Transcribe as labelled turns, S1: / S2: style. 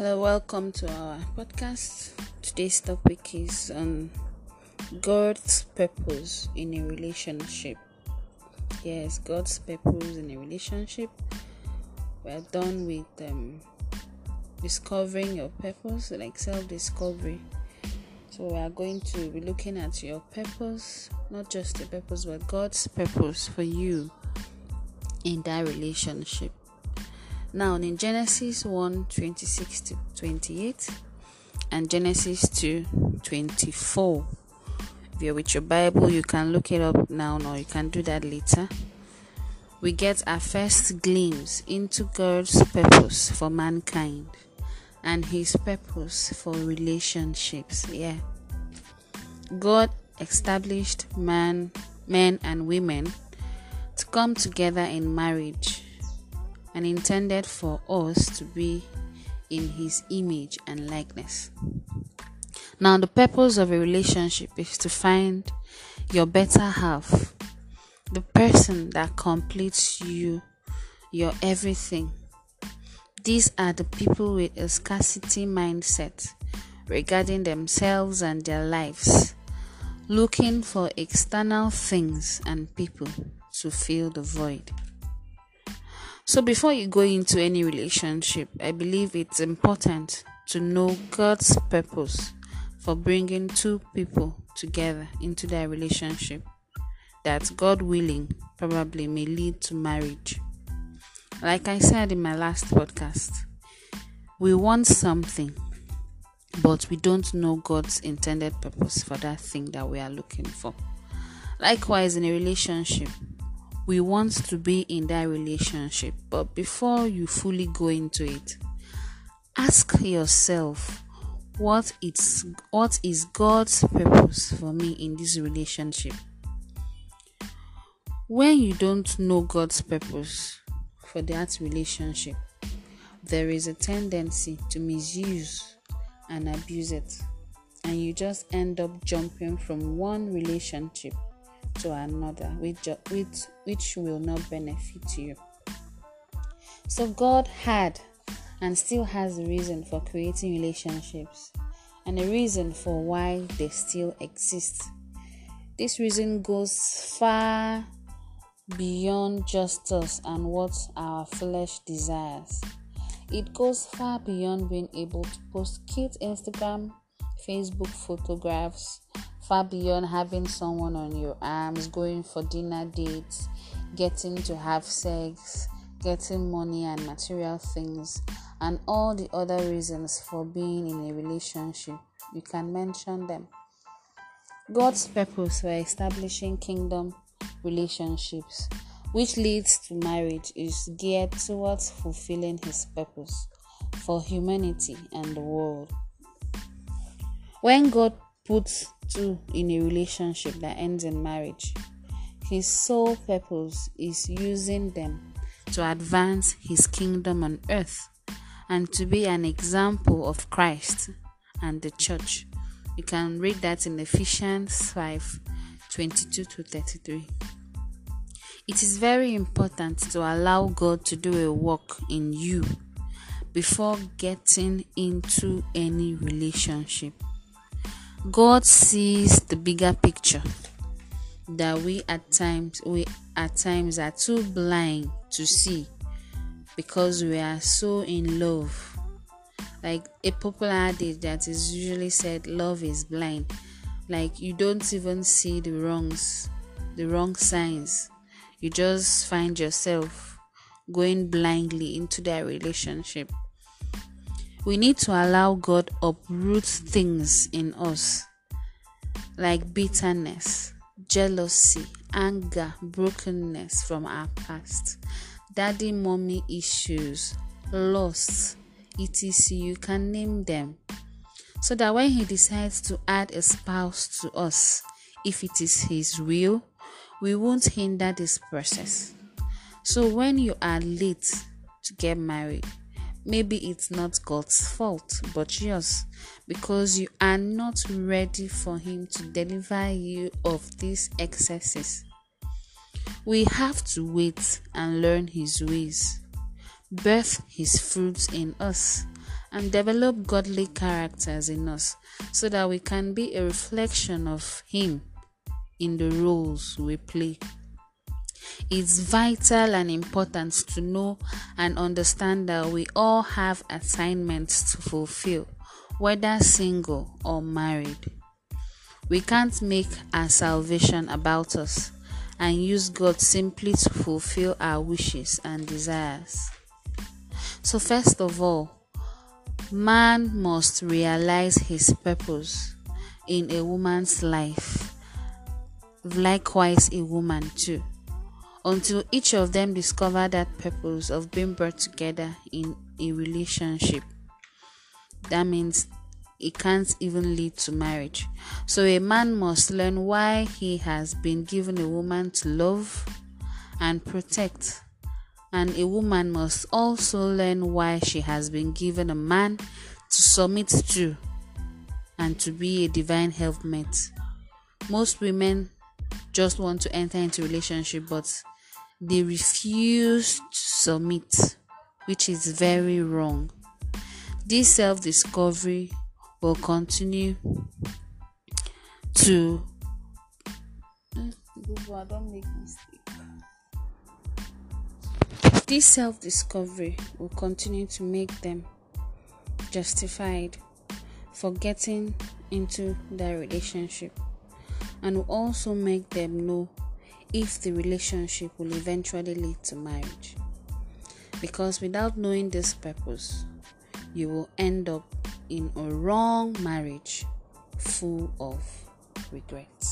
S1: Hello, welcome to our podcast. Today's topic is on God's purpose in a relationship. Yes, God's purpose in a relationship. We're done with um, discovering your purpose, like self discovery. So, we are going to be looking at your purpose, not just the purpose, but God's purpose for you in that relationship. Now, in Genesis 1 26 to 28 and Genesis 2 24, if you're with your Bible, you can look it up now, or you can do that later. We get our first glimpse into God's purpose for mankind and His purpose for relationships. Yeah, God established man, men, and women to come together in marriage and intended for us to be in his image and likeness. Now, the purpose of a relationship is to find your better half, the person that completes you, your everything. These are the people with a scarcity mindset regarding themselves and their lives, looking for external things and people to fill the void. So, before you go into any relationship, I believe it's important to know God's purpose for bringing two people together into their relationship that God willing probably may lead to marriage. Like I said in my last podcast, we want something, but we don't know God's intended purpose for that thing that we are looking for. Likewise, in a relationship, we want to be in that relationship. But before you fully go into it, ask yourself what is what is God's purpose for me in this relationship? When you don't know God's purpose for that relationship, there is a tendency to misuse and abuse it, and you just end up jumping from one relationship to another, which, which, which will not benefit you. So, God had and still has a reason for creating relationships and a reason for why they still exist. This reason goes far beyond just us and what our flesh desires. It goes far beyond being able to post cute Instagram, Facebook photographs, far beyond having someone on your arms, going for dinner dates, getting to have sex, getting money and material things, and all the other reasons for being in a relationship. You can mention them. God's purpose for establishing kingdom relationships, which leads to marriage, is geared towards fulfilling His purpose for humanity and the world. When God puts two in a relationship that ends in marriage. His sole purpose is using them to advance his kingdom on earth and to be an example of Christ and the church. You can read that in Ephesians 5 22 to 33. It is very important to allow God to do a work in you before getting into any relationship. God sees the bigger picture that we at times we at times are too blind to see because we are so in love. Like a popular adage that is usually said, love is blind. Like you don't even see the wrongs, the wrong signs. You just find yourself going blindly into that relationship we need to allow God uproot things in us like bitterness, jealousy, anger, brokenness from our past, daddy mommy issues, loss, etc. You can name them. So that when He decides to add a spouse to us, if it is His will, we won't hinder this process. So when you are late to get married, Maybe it's not God's fault, but yours, because you are not ready for Him to deliver you of these excesses. We have to wait and learn His ways, birth His fruits in us, and develop godly characters in us so that we can be a reflection of Him in the roles we play. It's vital and important to know and understand that we all have assignments to fulfill, whether single or married. We can't make our salvation about us and use God simply to fulfill our wishes and desires. So, first of all, man must realize his purpose in a woman's life, likewise, a woman too until each of them discover that purpose of being brought together in a relationship. That means it can't even lead to marriage. So a man must learn why he has been given a woman to love and protect. And a woman must also learn why she has been given a man to submit to and to be a divine helpmate. Most women just want to enter into relationship but they refuse to submit, which is very wrong. This self discovery will continue to. This self discovery will continue to make them justified for getting into their relationship and will also make them know if the relationship will eventually lead to marriage. Because without knowing this purpose, you will end up in a wrong marriage full of regrets.